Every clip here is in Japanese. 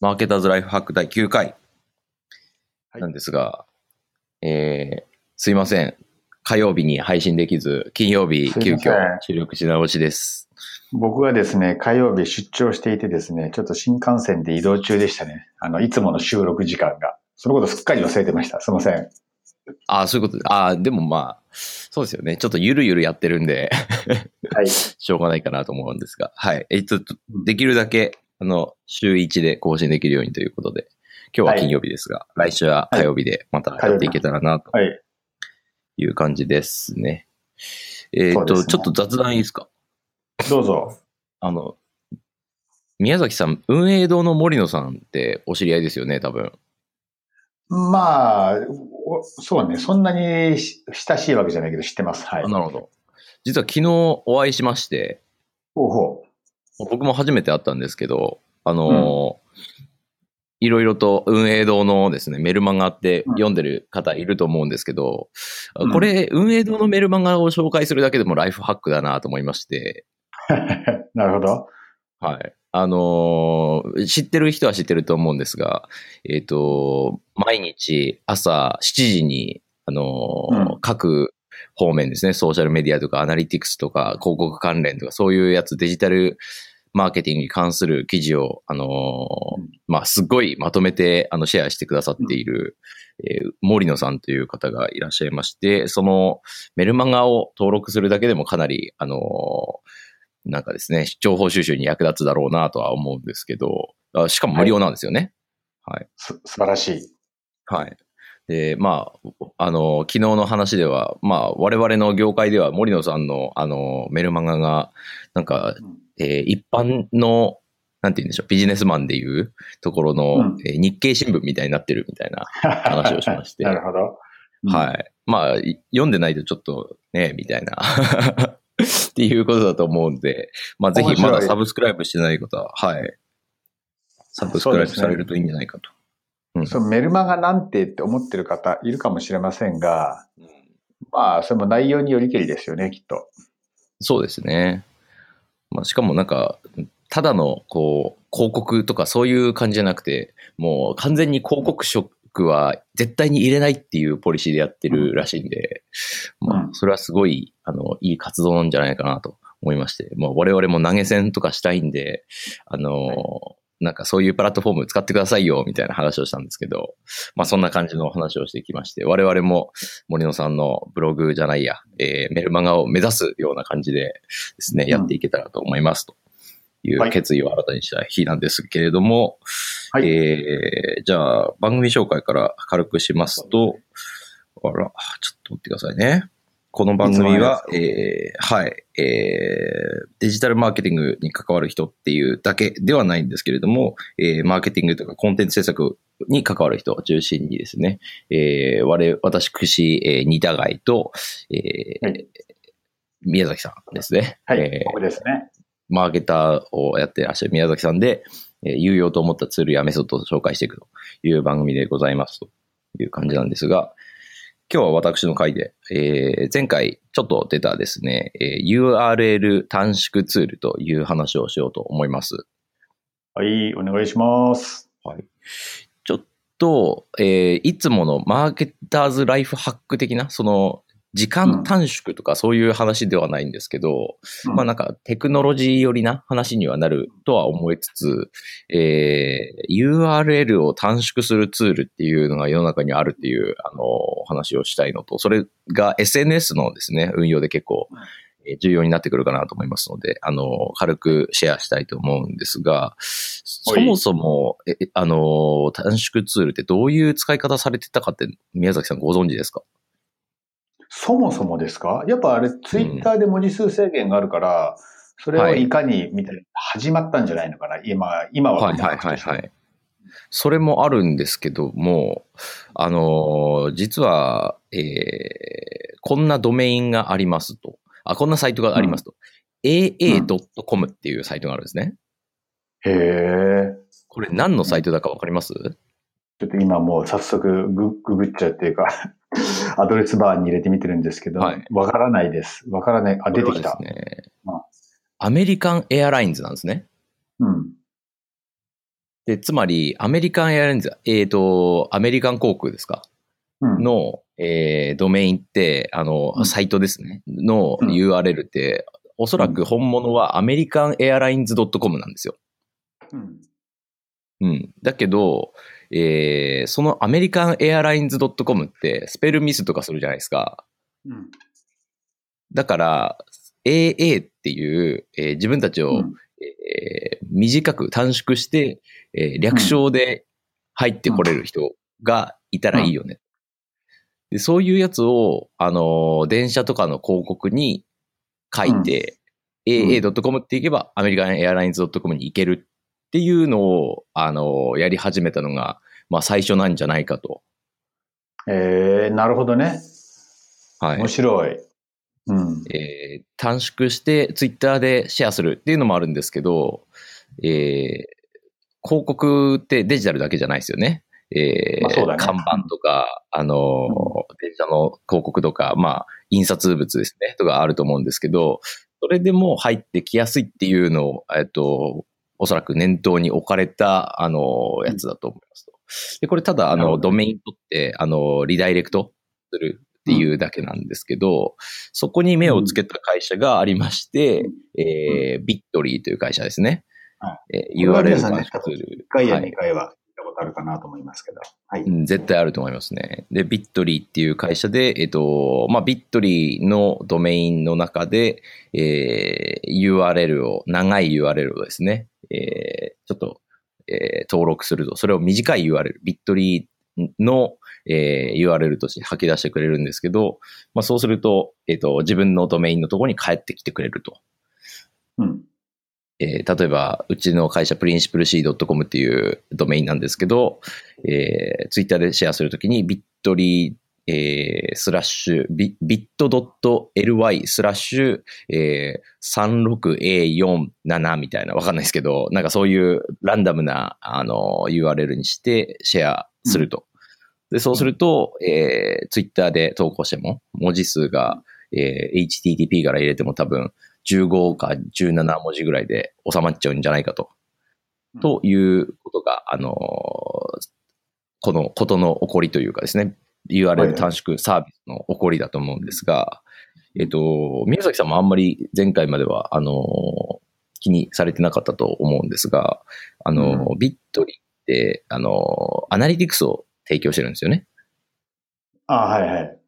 マーケターズライフハック第9回はいなんですが、えー、すいません。火曜日に配信できず、金曜日急遽収録し直しです。僕はですね、火曜日出張していてですね、ちょっと新幹線で移動中でしたね。あの、いつもの収録時間が。そのことすっかり忘れてました。すいません。ああ、そういうこと、ああ、でもまあ、そうですよね。ちょっとゆるゆるやってるんで、はい。しょうがないかなと思うんですが、はい。えっと、できるだけ、あの、週1で更新できるようにということで、今日は金曜日ですが、来週は火曜日でまたやっていけたらなとはい。いう感じですね。えっ、と、ねちょっと雑談いいですか？どうぞ。あの、宮崎さん、運営堂の森野さんってお知り合いですよね、多分。まあ、おそうね。そんなにし親しいわけじゃないけど知ってます。はい。あなるほど。実は昨日お会いしまして、ほうほ僕も初めて会ったんですけど、あのーいろいろと運営堂のですね、メルマガってうん読んでる方いると思うんですけど、うんこれ、運営堂のメルマガを紹介するだけでもライフハックだなと思いまして、う。なるほど。はい。あのー知ってる人は知ってると思うんですが、えっ、と、毎日朝7時に、あのーうん各方面ですね、ソーシャルメディアとかアナリティクスとか広告関連とかそういうやつ、デジタルマーケティングに関する記事を、あのーうんまあ、すごいまとめて、あの、シェアしてくださっている、えー森野さんという方がいらっしゃいまして、そのメルマガを登録するだけでもかなり、あのーなんかですね、情報収集に役立つだろうなとは思うんですけど、あしかも無料なんですよね。はい。す、素晴らしい。はい。で、まあ、あの、昨日の話では、まあ、我々の業界では森野さんの、あの、メルマガが、なんか、うんえー一般の、なんて言うんでしょう、ビジネスマンでいうところの、うんえー日経新聞みたいになってるみたいな話をしまして なるほど。い。はい。まあ、い読んでないとちょっとね、みたいな。っていうことだと思うんで、まあぜひまだサブスクライブしてない方は、はい。サブスクライブされるといいんじゃないかと。うん。そのメルマガなんてって思ってる方いるかもしれませんが、まあ、それも内容によりけりですよね、きっと。そうですね。まあしかもなんか、ただのこう、広告とかそういう感じじゃなくて、もう完全に広告色は絶対に入れないっていうポリシーでやってるらしいんで、まあうん。それはすごい、あの、いい活動なんじゃないかなと思いまして、まあ我々も投げ銭とかしたいんで、あの、なんかそういうプラットフォーム使ってくださいよ、みたいな話をしたんですけど、まあそんな感じの話をしてきまして、我々も森野さんのブログじゃないや、えーメルマガを目指すような感じでですね、うん。やっていけたらと思いますというはい決意を新たにした日なんですけれども、はい。えーじゃあ番組紹介から軽くしますと、あら、ちょっと待ってくださいね。この番組は、えーはい、えーデジタルマーケティングに関わる人っていうだけではないんですけれども、えーマーケティングとかコンテンツ制作に関わる人を中心にですね、えー我、私、えー、二田街と、えーはい宮崎さんですね。はい、えー僕ですね。マーケターをやってらっしゃる宮崎さんで、えー有用と思ったツールやメソッドを紹介していくという番組でございますという感じなんですが、今日は私の回で、えー前回ちょっと出たですね、えー URL 短縮ツールという話をしようと思います。はい、お願いします。はい。ちょっと、えーいつものマーケターズライフハック的な、その、時間短縮とかそういう話ではないんですけど、うん。まあなんかテクノロジー寄りな話にはなるとは思いつつ、えー URL を短縮するツールっていうのが世の中にあるっていう、あの、お話をしたいのと、それが SNS のですね、運用で結構重要になってくるかなと思いますので、あの、軽くシェアしたいと思うんですが、そもそも、えあの、短縮ツールってどういう使い方されてたかって宮崎さんご存知ですか？そもそもですか？やっぱあれ、ツイッターで文字数制限があるから、それをいかに、みたいな、始まったんじゃないのかな？今、今は。はいはいはいはい。それもあるんですけども、あのー実は、えーこんなドメインがありますと。あ、こんなサイトがありますと。aa.com っていうサイトがあるんですね。へえ。これ何のサイトだかわかります、ちょっと今もう早速グググっちゃうっていうか、アドレスバーに入れてみてるんですけど、わ、はいからないです。わからない。あ、出てきたねうんアメリカンエアラインズなんですね。うん。で、つまり、アメリカンエアラインズ、えっ、と、アメリカン航空ですか？うん。の、えードメインって、あの、うんサイトですね。のうん URL って、おそらく本物はアメリカンエアラインズ .com なんですよ。うん。うん。だけど、えーそのアメリカンエアラインズ .com ってスペルミスとかするじゃないですか。うん。だから、AA っていう、えー自分たちを、うんえー短く短縮して、えー略称で入ってこれる人がいたらいいよね。でそういうやつを、あのー電車とかの広告に書いて、ん AA.com っていけば、アメリカンエアラインズ .com に行けるっていうのを、あのーやり始めたのが、まあ最初なんじゃないかと。えー、なるほどね。はい面。白い。うん。えー短縮してツイッターでシェアするっていうのもあるんですけど、えー広告ってデジタルだけじゃないですよね。えーまあそうだね看板とか、あのー、電車の広告とか、まあ、印刷物ですね、とかあると思うんですけど、それでも入ってきやすいっていうのを、えっと、おそらく念頭に置かれた、あのーやつだと思いますと。で、これただ、あの、ドメイン取って、あの、リダイレクトするっていうだけなんですけど、そこに目をつけた会社がありまして、えービットリーという会社ですね。はえー URL さんね短縮ツール。1回や2はい回は聞いたことあるかなと思いますけど。はい。うん絶対あると思いますね。で、ビットリーっていう会社で、えっと、まあ、ビットリーのドメインの中で、えー URL を、長い URL をですね、えーちょっと、えー登録すると、それを短い URL、ビットリーの、えー URL として吐き出してくれるんですけど、まあ、そうすると、えっと、自分のドメインのところに帰ってきてくれると。うん。えー例えば、うちの会社、プリンシプル C.com っていうドメインなんですけど、えー、ツイッターでシェアするときに、ビットリー、えー、スラッシュ、ビビット .ly スラッシュ、えー、36A47 みたいな、わかんないですけど、なんかそういうランダムな、あの、URL にしてシェアすると。で、そうすると、えー、ツイッターで投稿しても、文字数が、えー、HTTP から入れても多分、15か17文字ぐらいで収まっちゃうんじゃないかと。ということが、あのーこのことの起こりというかですね、URL い短縮サービスの起こりだと思うんですが、えっと、宮崎さんもあんまり前回までは、あのー気にされてなかったと思うんですが、あのービットリって、あのーアナリティクスを提供してるんですよね。あはいはい。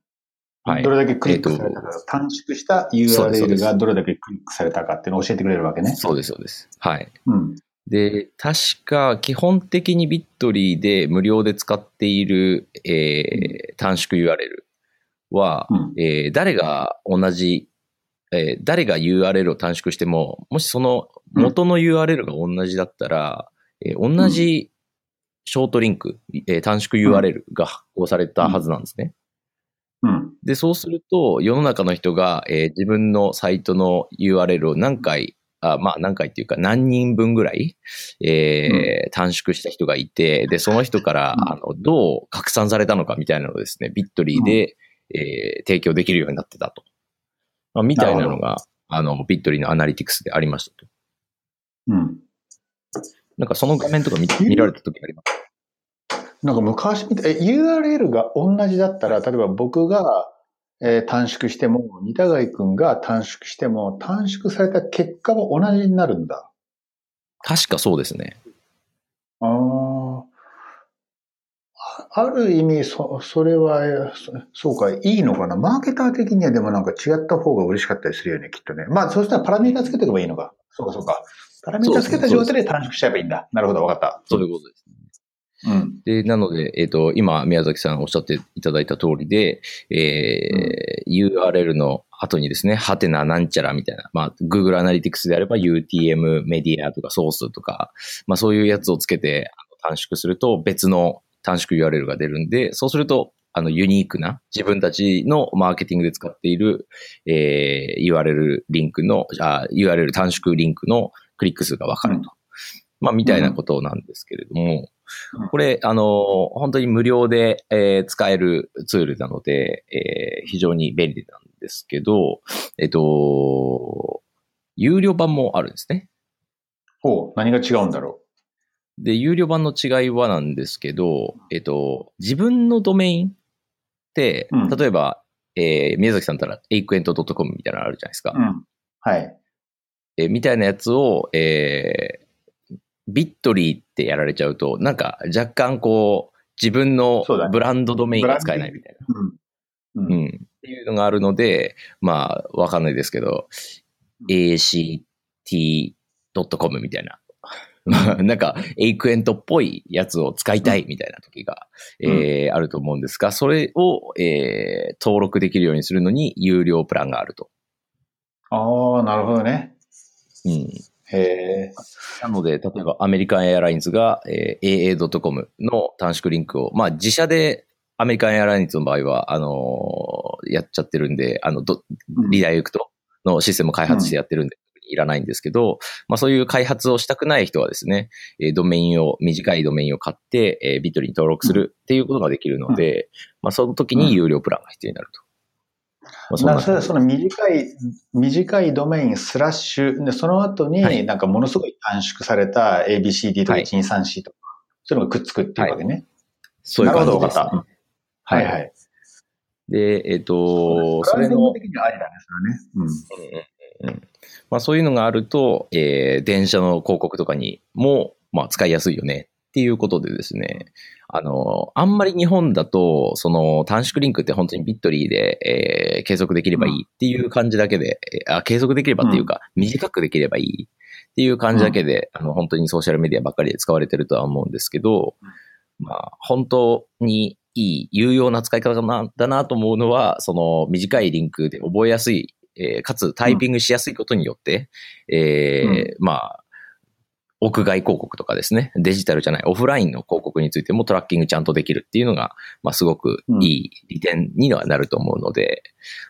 はいどれだけクリックされたか、短縮した URL すがどれだけクリックされたかっていうのを教えてくれるわけね。そうです、そうです。はい。うん。で、確か基本的にビットリーで無料で使っている、えー短縮 URL は、うん。えー誰が同じ、えー誰が URL を短縮しても、もしその元の URL が同じだったら、えー同じショートリンク、えー短縮 URL が発行されたはずなんですね。うん。で、そうすると、世の中の人が、えー自分のサイトの URL を何回、あまあ何回っていうか何人分ぐらい、えー短縮した人がいて、で、その人から、うんあの、どう拡散されたのかみたいなのをですね、ビットリーで、えー提供できるようになってたと。まあ、みたいなのが、あの、ビットリーのアナリティクスでありましたと。うん。なんかその画面とか見見られた時あります？なんか昔みたい、え URL が同じだったら、例えば僕が、えー短縮しても、似田貝くんが短縮しても、短縮された結果も同じになるんだ。確かそうですね。あーあある意味、そ、それは、えーそそうか、いいのかな。マーケター的にはでもなんか違った方が嬉しかったりするよね、きっとね。まあ、そしたらパラメータつけておけばいいのか。そうか、そうか。パラメータつけた状態で短縮しちゃえばいいんだ。なるほど、わかっそういうことです。た。うん。で、なので、えっ、と、今、宮崎さんおっしゃっていただいた通りで、えー URL の後にですね、ハテナなんちゃらみたいな、まあ、Google Analytics であれば UTM メディアとかソースとか、まあそういうやつをつけて短縮すると別の短縮 URL が出るんで、そうすると、あの、ユニークな、自分たちのマーケティングで使っている、えー URL リンクの、あ、URL 短縮リンクのクリック数がわかると。まあ、みたいなことなんですけれども、うんこれ、あの、本当に無料で、えー使えるツールなので、えー非常に便利なんですけど、えっと、有料版もあるんですね。ほう、何が違うんだろで、有料版の違いはなんですけど、えっと、自分のドメインって、うん例えば、えー宮崎さんだったら、エイクエント .com みたいなのあるじゃないですか。うん。はい。えーみたいなやつを、えービットリーってやられちゃうと、なんか若干こう、自分のブランドドメインが使えないみたいな。うん。う。うんん。っていうのがあるので、まあ、わかんないですけど、act.com みたいな。まあなんか、エイクエントっぽいやつを使いたいみたいな時が、えーあると思うんですが、それを、えー登録できるようにするのに有料プランがあると。ああ、なるほどね。うん。へえ。なので、例えばアメリカンエアラインズが、えー aa.com の短縮リンクを、まあ自社でアメリカンエアラインズの場合は、あのーやっちゃってるんで、あの、どうんリダイレクトのシステムを開発してやってるんで、いらないんですけど、まあそういう開発をしたくない人はですね、えードメインを、短いドメインを買って、えービットリに登録するっていうことができるので、まあその時に有料プランが必要になると。まあそそれその短い、短いドメインスラッシュ、でその後に、はい。なんかものすごい短縮された ABCD とかはい。1234とか、そういうのがくっつくっていうわけね。そういう感じなるほど、です、わかった。はい。はい。で、えっ、と、それの的にはありだね、それね。うんうんうん。まあ、そういうのがあると、えー電車の広告とかにも、まあ、使いやすいよねっていうことでですね、あの、あんまり日本だと、その短縮リンクって本当にビットリーで、えー継続できればいいっていう感じだけで、えーあ継続できればっていうか、短くできればいいっていう感じだけで、あの、本当にソーシャルメディアばっかりで使われてるとは思うんですけど、まあ、本当にいい、有用な使い方だなだなと思うのは、その短いリンクで覚えやすい、えーかつタイピングしやすいことによって、えーまあ、屋外広告とかですね、デジタルじゃない、オフラインの広告についてもトラッキングちゃんとできるっていうのが、まあ、すごくいい利点にはなると思うので、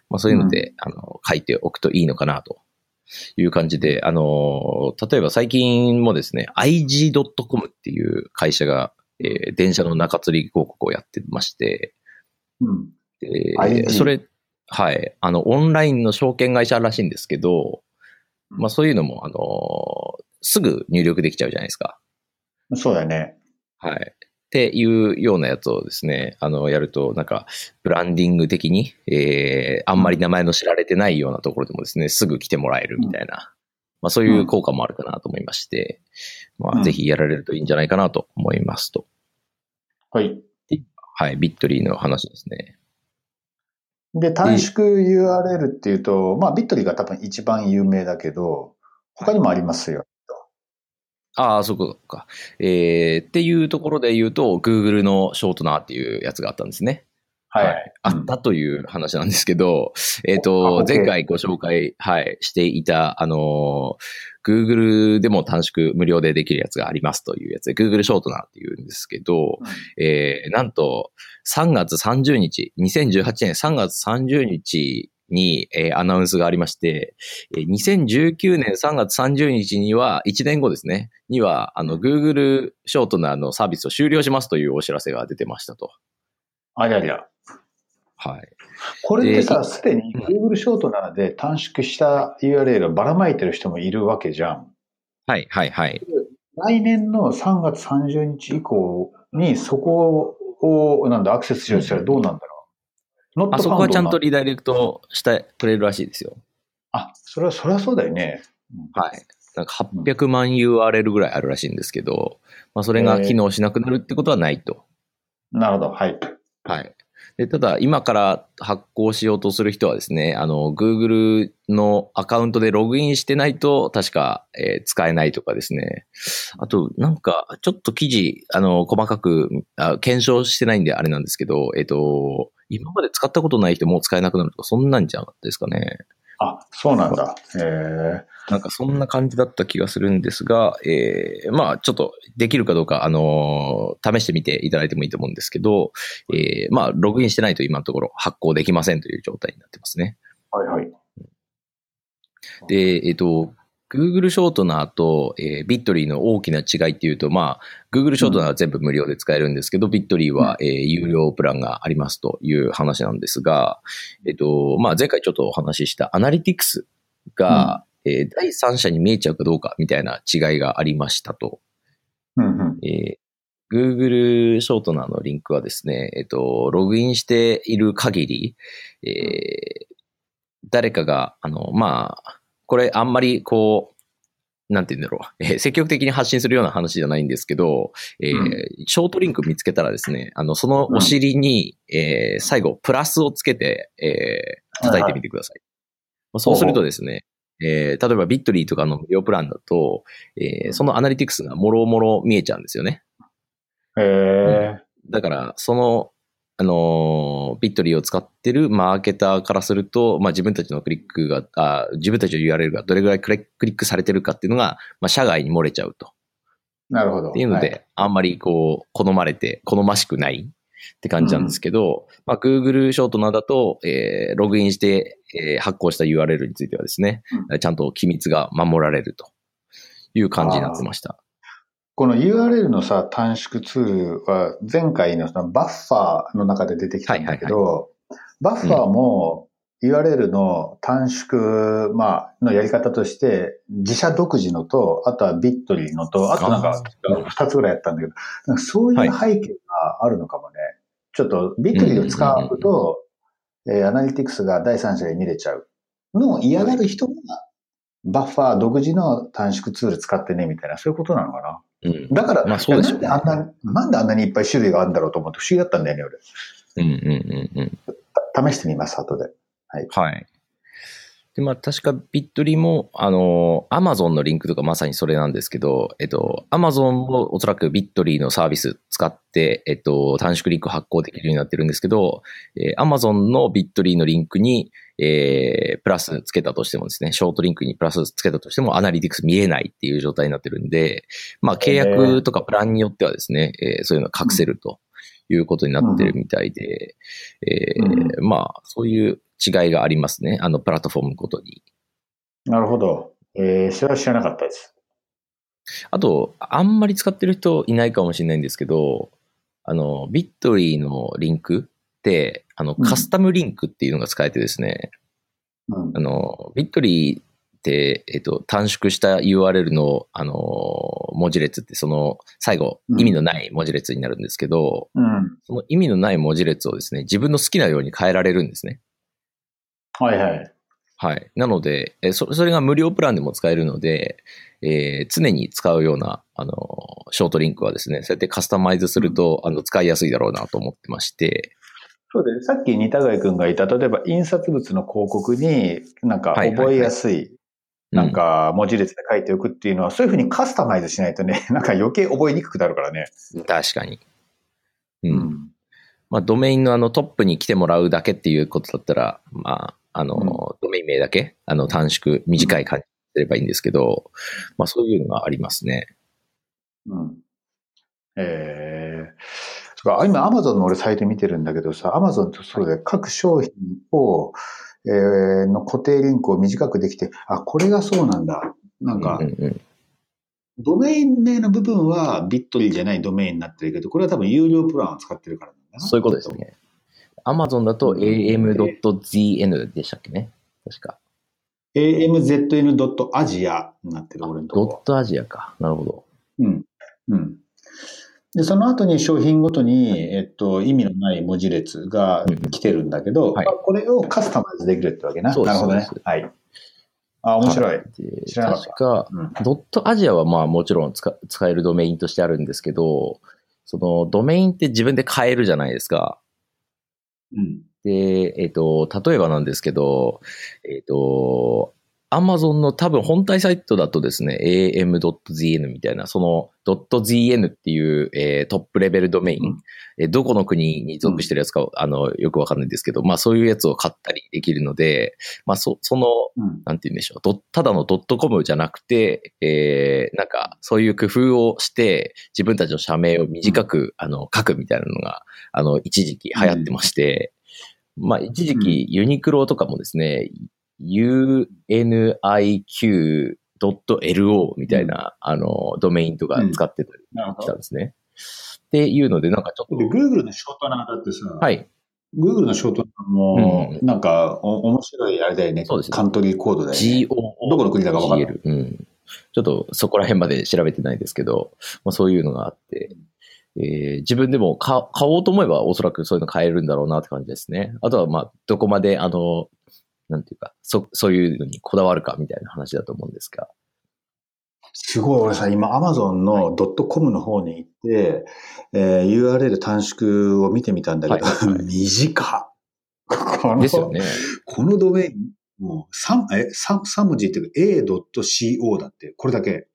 まあ、そういうので、あの、書いておくといいのかなという感じで、あの、例えば最近もですね、IG.com っていう会社が、えー電車の中吊り広告をやってまして、うん。え IG ー。それ、はい、あの、オンラインの証券会社らしいんですけど、まあそういうのも、あの、すぐ入力できちゃうじゃないですか。そうだね。はい。っていうようなやつをですね、あの、やると、なんか、ブランディング的に、えー、あんまり名前の知られてないようなところでもですね、すぐ来てもらえるみたいな、まあそういう効果もあるかなと思いまして、まあうんぜひやられるといいんじゃないかなと思いますと。はい。はい、ビットリーの話ですね。で、短縮 URL っていうと、まあ、ビットリーが多分一番有名だけど、他にもありますよ。ああ、そこか。えー、っていうところで言うと、Google のショートナーっていうやつがあったんですね。はい。あったという話なんですけど、えっ、あと、前回ご紹介、はい、していた、あのー、Google でも短縮無料でできるやつがありますというやつで、Google ショートナーっていうんですけど、えー、なんと、3月30日、2018年3月30日に、えーアナウンスがありまして、えー2019年3月30日には、1年後ですね、には、あの、Google ショートナーのサービスを終了しますというお知らせが出てましたと。ありゃりゃ。はい。これってさ、ですでに Google ショートナーで短縮した URL をばらまいてる人もいるわけじゃん。はい、はい、はい。来年の3月30日以降にそこを、なんだ、アクセスしようとしたらどうなんだろう。あそこはちゃんとリリダイレクトしてくれるらしいですよ。あ、それは、それはそうだよね。はい。なんか800万 URL ぐらいあるらしいんですけど、まあそれが機能しなくなるってことはないと。なるほど。はい。はい。で、ただ、今から発行しようとする人はですね、あの、Google のアカウントでログインしてないと、確か、えー使えないとかですね。あと、なんか、ちょっと記事、あの、細かくあ検証してないんであれなんですけど、えっ、と、今まで使ったことない人もう使えなくなるとか、そんなんじゃなかったですかね。あ、そうなんだ。えなんかそんな感じだった気がするんですが、えー、まあちょっとできるかどうか、あのー試してみていただいてもいいと思うんですけど、えー、まあログインしてないと今のところ発行できませんという状態になってますね。ー、はいはい。で、えっ、と、Google ショートナーと、えー、ビットリーの大きな違いっていうと、まあ、Google ショートナーは全部無料で使えるんですけど、ビットリーは、えー有料プランがありますという話なんですが、えっ、と、まあ、前回ちょっとお話ししたアナリティクスが、えー第三者に見えちゃうかどうかみたいな違いがありましたと。うんうん。えー Google ショートナーのリンクはですね、えっと、ログインしている限り、えー誰かが、あの、まあ、これあんまりこう、なんて言うんだろう、えー積極的に発信するような話じゃないんですけど、えーうんショートリンク見つけたらですね、あの、そのお尻に、えー最後、プラスをつけて、えー叩いてみてください。まあそうするとですね、えー例えばビットリーとかの無料プランだと、えーそのアナリティクスがもろもろ見えちゃうんですよね。へえ。だから、その、あのービットリーを使ってるマーケターからすると、まあ自分たちのクリックが、あ自分たちの URL がどれぐらいクリクリックされてるかっていうのが、まあ社外に漏れちゃうと。なるほど。っていうので、はいあんまりこう、好まれて、好ましくないって感じなんですけど、まあ Google ショートナーだと、えーログインして、えー発行した URL についてはですね、ちゃんと機密が守られるという感じになってました。この URL のさ、短縮ツールは前回のそのバッファーの中で出てきたんだけど、バッファーも URL の短縮、まあ、のやり方として、自社独自のと、あとはビットリーのと、あとなんか二つぐらいやったんだけど、そういう背景があるのかもね。ちょっとビットリーを使うと、えーアナリティクスが第三者で見れちゃうのを嫌がる人が、バッファー独自の短縮ツール使ってね、みたいな、そういうことなのかな。うん。だから、まあそうでしょうねなんであんな、なんであんなにいっぱい種類があるんだろうと思って不思議だったんだよね、うんうんうんうん。俺。試してみます、後で。はい。で、まあ、確かビットリも、あの、アマゾンのリンクとかまさにそれなんですけど、えっと、アマゾンもおそらくビットリーのサービス使って、えっと、短縮リンク発行できるようになってるんですけど、えー、アマゾンのビットリーのリンクに、えー、プラスつけたとしてもですね、ショートリンクにプラスつけたとしても、アナリティクス見えないっていう状態になってるんで、まあ、契約とかプランによってはですね、えーそういうのを隠せるということになってるみたいで、えーまあ、そういう違いがありますね。あの、プラットフォームごとに。なるほど。えー、それは知らなかったです。あと、あんまり使ってる人いないかもしれないんですけど、あの、ビットリーのリンクって、あの、うんカスタムリンクっていうのが使えてですね、うんあ。の、ビットリーって、えっと、短縮した URL の、あの、文字列って、その、最後、うん意味のない文字列になるんですけど、うん。その意味のない文字列をですね、自分の好きなように変えられるんですね。はいはい。はい。なので、えそそれが無料プランでも使えるので、えー常に使うような、あの、ショートリンクはですね、そうやってカスタマイズすると、あの、使いやすいだろうなと思ってまして、そうで、さっき似田貝くんが言った、例えば印刷物の広告になんかはいはいはい覚えやすい、なんか文字列で書いておくっていうのは、そういうふうにカスタマイズしないとね、なんか余計覚えにくくなるからね。うん確かに。う。。うんまあ、ドメインのあのトップに来てもらうだけっていうことだったら、まあ、あの、ドメイン名だけ、あの、短縮、短い感じすればいいんですけど、まあ、そういうのがありますね。うん。えー、そっか今、アマゾンの俺サイト見てるんだけどさ、アマゾンとそうで各商品を、えーの固定リンクを短くできて、あ、これがそうなんだ。なんかう、んうんドメイン名の部分はビットリーじゃないドメインになってるけど、これは多分有料プランを使ってるからなんだな。そういうことですね。Amazon だと am.zn でしたっけね？確か。amzn.asia になってる、俺のとこドットアジアか。なるほど。うん。うん。で、その後に商品ごとに、えっと、意味のない文字列が来てるんだけど、はいまあこれをカスタマイズできるってわけな。そうですなるほどね。はい。あ、面白い。知らなかった確か、うん。ドットアジアはまあもちろん使使えるドメインとしてあるんですけど、そのドメインって自分で変えるじゃないですか。うん。で、えっ、と、例えばなんですけど、えっ、と、Amazon の多分本体サイトだとですね、am.zn みたいな、その .zn っていう、えートップレベルドメイン、うん。えーどこの国に属してるやつか、あの、よくわかんないんですけど、まあそういうやつを買ったりできるので、まあそ、その、うん。なんて言うんでしょう、ドただのドットコムじゃなくて、えーなんかそういう工夫をして、自分たちの社名を短く、あの、書くみたいなのが、あの、一時期流行ってまして、まあ一時期ユニクロとかもですね、uniq.lo みたいな、あの、ドメインとか使ってたん。ですね。っていうので、なんかちょっで、Google のショートナーだってさ、と、はい。Google のショートナーも、なんか、お面白いあれだよね。そうですねカントリーコードだよね。GO。どこの国だかわかんない GL。うん。ちょっとそこら辺まで調べてないですけど、まあ、そういうのがあって、えー自分でも買買おうと思えばおそらくそういうの買えるんだろうなって感じですね。あとは、まあ、どこまで、あの、なんていうか、そ、そういうのにこだわるかみたいな話だと思うんですが。すごい、俺さ、今、アマゾンのドットコムの方に行って、えー URL 短縮を見てみたんだけど、はいはいはい 短っ。このですよね。このドメイン、もう3、え、三三文字っていうか a.co だって、これだけ。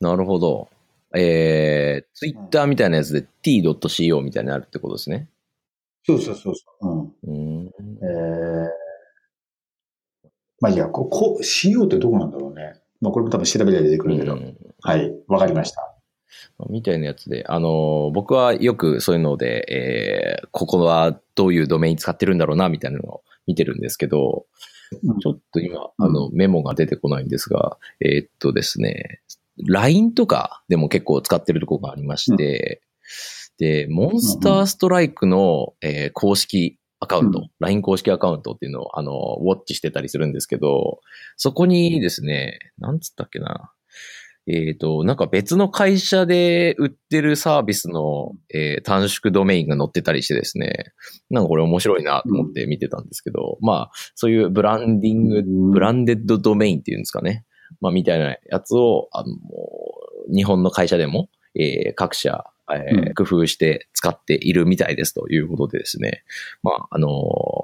なるほど。えー、ツイッターみたいなやつで t.co みたいになるってことですね。そうそうそうそう。うん。うーん。えー、まあいいや、ここ、CO ってどこなんだろうね。まあこれも多分調べりゃ出てくるけど。うんはい、わかりました。みたいなやつで、あの、僕はよくそういうので、えー、ここはどういうドメイン使ってるんだろうな、みたいなのを見てるんですけど、うんちょっと今、あの、メモが出てこないんですが、えーっとですね、LINE とかでも結構使ってるところがありまして、で、モンスターストライクの、えー公式アカウント、うん。LINE 公式アカウントっていうのを、あの、ウォッチしてたりするんですけど、そこにですね、なんつったっけな、えっ、と、なんか別の会社で売ってるサービスの、えー短縮ドメインが載ってたりしてですね、なんかこれ面白いなと思って見てたんですけど、まあ、そういうブランディング、ブランデッドドメインっていうんですかね。まあ、みたいなやつを、あの、日本の会社でも、えー各社、えーうん工夫して使っているみたいですということでですね。まあ、あの、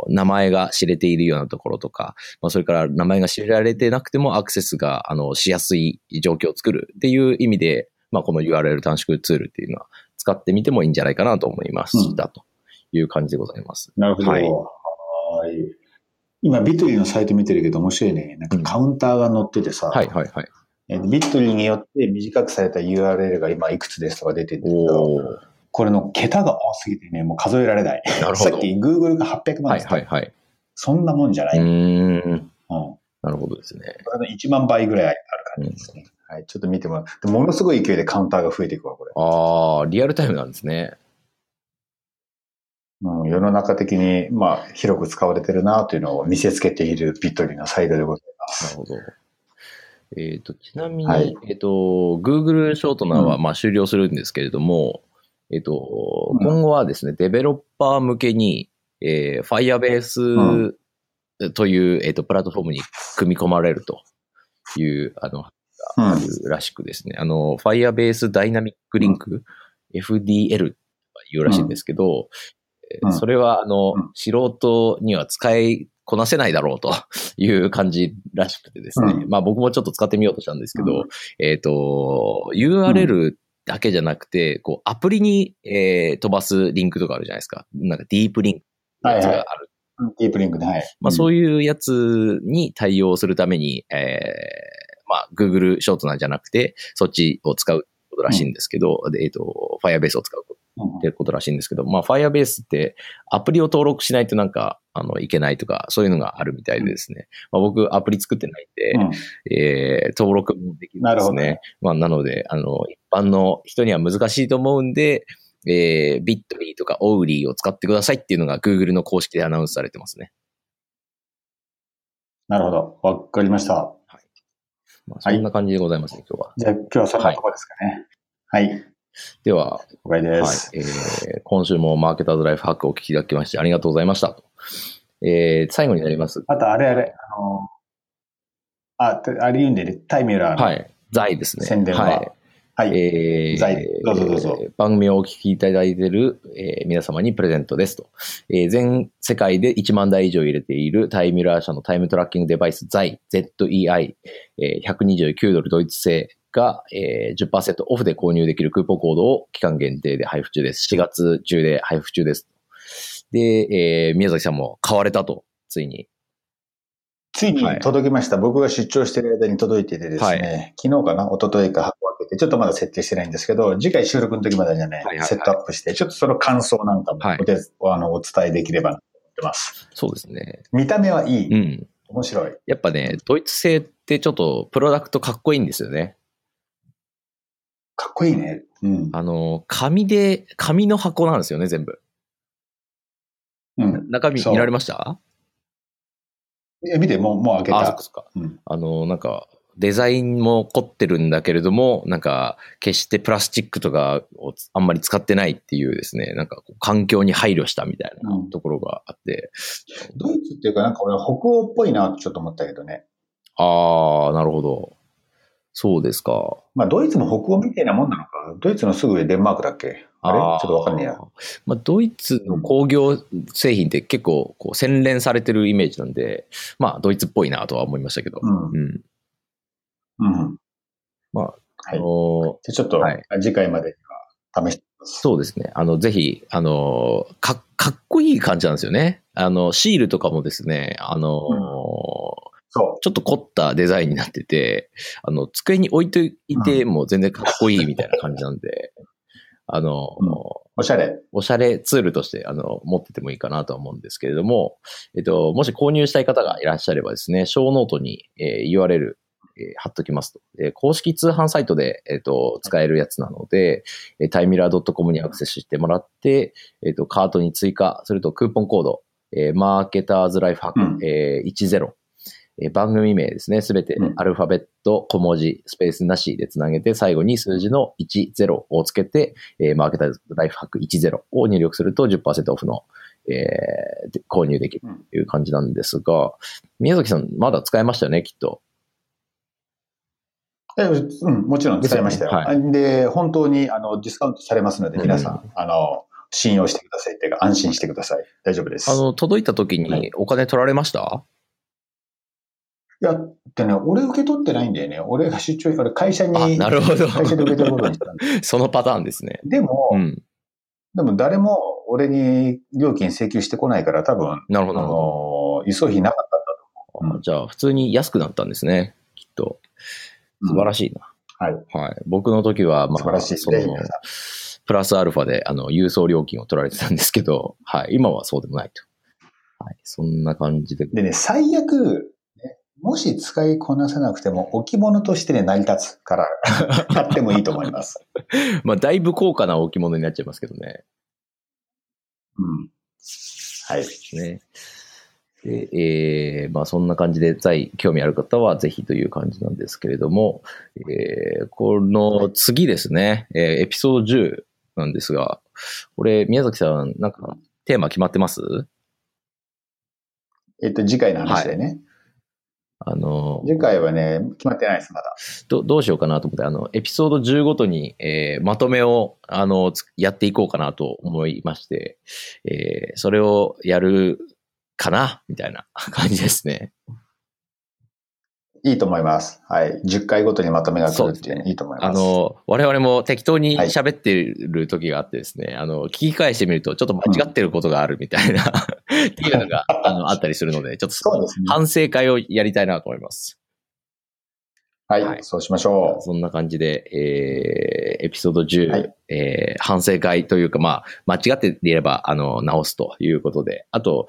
名前が知れているようなところとか、まあ、それから名前が知られてなくてもアクセスが、あの、しやすい状況を作るっていう意味で、まあ、この URL 短縮ツールっていうのは使ってみてもいいんじゃないかなと思いました、という感じでございます。なるほど。ははいい。今、ビットリーのサイト見てるけど面白いね。なんかカウンターが載っててさ、はい、はい、はい。えビットリーによって短くされた URL が今いくつですとか出てるんだけど、これの桁が多すぎてね、もう数えられない。なるほどさっき Google が800万はい、ですはい、はい。そんなもんじゃない。ううん。ーん。なるほどですね。これの1万倍ぐらいある感じですね。はい。ちょっと見てもらう。でものすごい勢いでカウンターが増えていくわ、これ。ああ、リアルタイムなんですね。うん、世の中的に、まあ、広く使われてるなというのを見せつけているビットリーのサイトでございます。なるほど。えっ、と、ちなみに、はい。えっ、と、Google ショートナーは、うまあ終了するんですけれども、えっ、と、うん。今後はですね、デベロッパー向けに、えー、Firebase という、えっ、と、プラットフォームに組み込まれるという、あの、うん。あるらしくですね、あの、Firebase Dynamic Link、FDL というらしいんですけど、えーうん。それは、あの、うん。素人には使いこなせないだろうと いう感じらしくてですね。うんまあ僕もちょっと使ってみようとしたんですけど、うえっ、と、URL だけじゃなくて、こう、アプリに、えー飛ばすリンクとかあるじゃないですか。なんかディープリンクがある。ディープリンクで、はい。まあそういいうやつに対応するために、えーまあ Google ショートなんじゃなくて、そっちを使うことらしいんですけど、でえっ、と、Firebase を使ううん。ってことらしいんですけど、まあ Firebase ってアプリを登録しないとなんか、あの、いけないとか、そういうのがあるみたいでですね。まあ僕アプリ作ってないんで、うんえー登録もできるんですね。まあ、なので、あの、一般の人には難しいと思うんで、えー、ビットリーとかオウリーを使ってくださいっていうのが Google の公式でアナウンスされてますね。なるほど。わかりました。まあ、そんな感じでございますね、今日は。じゃあ今日はそんなとこですかね。はい。では、了解ではいす。、えー今週もマーケターズライフハックをお聞きいただきましてありがとうございましたと。えー、最後になります。あと、あれあれ、あの、あ、てあれ言うんでね、タイミュラーの。はい。財ですね。宣伝ははい。はい。えー財どうぞどうぞえー番組をお聞きいただいている、えー皆様にプレゼントですと。えー全世界で1万台以上入れているタイミュラー社のタイムトラッキングデバイス財 ZEI、えー129ドルドイツ製が、えー10%オフで購入できるクーポンコードを期間限定で配布中です。4月中で配布中です。で、えー宮崎さんも買われたと、ついに。ついにはい届きました。僕が出張してる間に届いててですね、は昨日かな？一昨日か箱開けて、ちょっとまだ設定してないんですけど、次回収録の時までにはね、はいはいはいセットアップして、ちょっとその感想なんかもはいあのお伝えできればなと思ってます。そうですね。見た目はいい。うん。面白い。やっぱね、ドイツ製ってちょっとプロダクトかっこいいんですよね。かっこいいね。うん。あの、紙で、紙の箱なんですよね、全部。うん。中身見られました？え見て、もう、もう開けあ、そったか。そっか。うん。あの、なんか、デザインも凝ってるんだけれども、なんか、決してプラスチックとかをあんまり使ってないっていうですね、なんか環境に配慮したみたいなところがあって。ドイツっていうかなんか俺北欧っぽいなってちょっと思ったけどね。ああ、なるほど。そうですか。まあドイツも北欧みたいなもんなのか。ドイツのすぐ上デンマークだっけ？あれ？ちょっとわかんねえや。まあ、ドイツの工業製品って結構こう洗練されてるイメージなんで、まあ、ドイツっぽいなとは思いましたけど。うんうん。うん。まあ、はいあのじゃあちょっとはい次回までには試してみます。そうですね。あの、ぜひ、あの、か、かっこいい感じなんですよね。あの、シールとかもですね、あの、そちょっと凝ったデザインになってて、あの、机に置いていても全然かっこいいみたいな感じなんで、あの、うんう。おしゃれ。おしゃれツールとして、あの、持っててもいいかなとは思うんですけれども、えっと、もし購入したい方がいらっしゃればですね、ショーノートに、えー URL、えー貼っときますと。えー公式通販サイトで、えっと、使えるやつなので、えータイミラー .com にアクセスしてもらって、えっと、カートに追加するとクーポンコード、えーマーケターズライフハック、うんえー10、えー番組名ですね、すべてうんアルファベット、小文字、スペースなしでつなげて、最後に数字の10をつけて、えーマーケターズライフハック10を入力すると10%オフの、えーで購入できるという感じなんですが、宮崎さん、まだ使えましたよね、きっと。えうん、もちろん使いましたよ。ですよねで、本当にあのディスカウントされますので、皆さん、あの、信用してくださいっていうか、安心してください。大丈夫です。あの、届いた時はにお金取られました、いや、でね、俺受け取ってないんだよね。俺が出張、俺会社に、あ、なるほど。会社で受け取ることにしたんで。そのパターンですね。でも、うん。でも誰も俺に料金請求してこないから、多分、なるほど、あの、輸送費なかったんだとど。うんじゃあ、普通に安くなったんですね、きっと。うん素晴らしいな。はい。はい。僕の時は、まあ、素晴らしいですそのね。プラスアルファで、あの、郵送料金を取られてたんですけど、はい。今はそうでもないと。はい。そんな感じで。でね、最悪、ねもし使いこなせなくても、置物としてね、成り立つから、買ってもいいと思います。まあ、だいぶ高価な置物になっちゃいますけどね。うん。はい。ね。で、えー、まあそんな感じで、在興味ある方はぜひという感じなんですけれども、えー、この次ですね、えーエピソード10なんですが、これ、宮崎さん、なんかテーマ決まってます？えっと、次回の話でね。あの、次回はね、決まってないです、まだ。どどうしようかなと思って、あの、エピソード10ごとに、えーまとめを、あの、つやっていこうかなと思いまして、えーそれをやるかなみたいな感じですね。いいと思います。はい。10回ごとにまとめが来るっていうのいいと思います。あの、我々も適当にはい喋ってる時があってですね、あの、聞き返してみるとちょっと間違ってることがあるみたいな、っていうのが、あの、あったりするので、ちょっと。反省会をやりたいなと思います。はい、はい。そうしましょそんな感じで、えー、エピソード10、はい。えー反省会というか、まあ、間違っていれば、あの、直すということで、あと、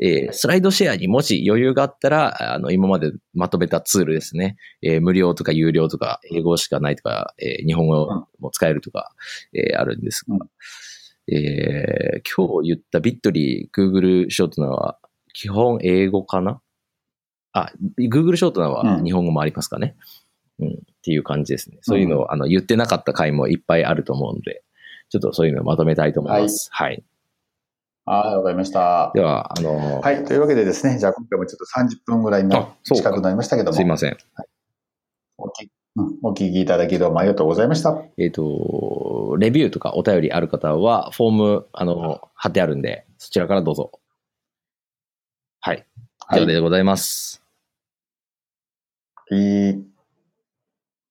えースライドシェアにもし余裕があったら、あの、今までまとめたツールですね、えー無料とか有料とか、英語しかないとか、えー日本語も使えるとか、えーあるんですが、えー今日言ったビットリー、Google ショートナーは、基本英語かな？あ、Google ショートナーはうん。日本語もありますかね？うん、っていう感じですね。そういうのを、あの言ってなかった回もいっぱいあると思うので、ちょっとそういうのをまとめたいと思います。はい。う。はい、わかりました。では、あの、はい、というわけでですね、じゃあ今回もちょっと30分ぐらいなあそうか近くなりましたけども、すいません。お聞きうんお聞きいただきどうもありがとうございました。えっ、と、レビューとかお便りある方は、フォーム、あの、貼ってあるんで、そちらからどうぞ。はい。以はい上でございます。いい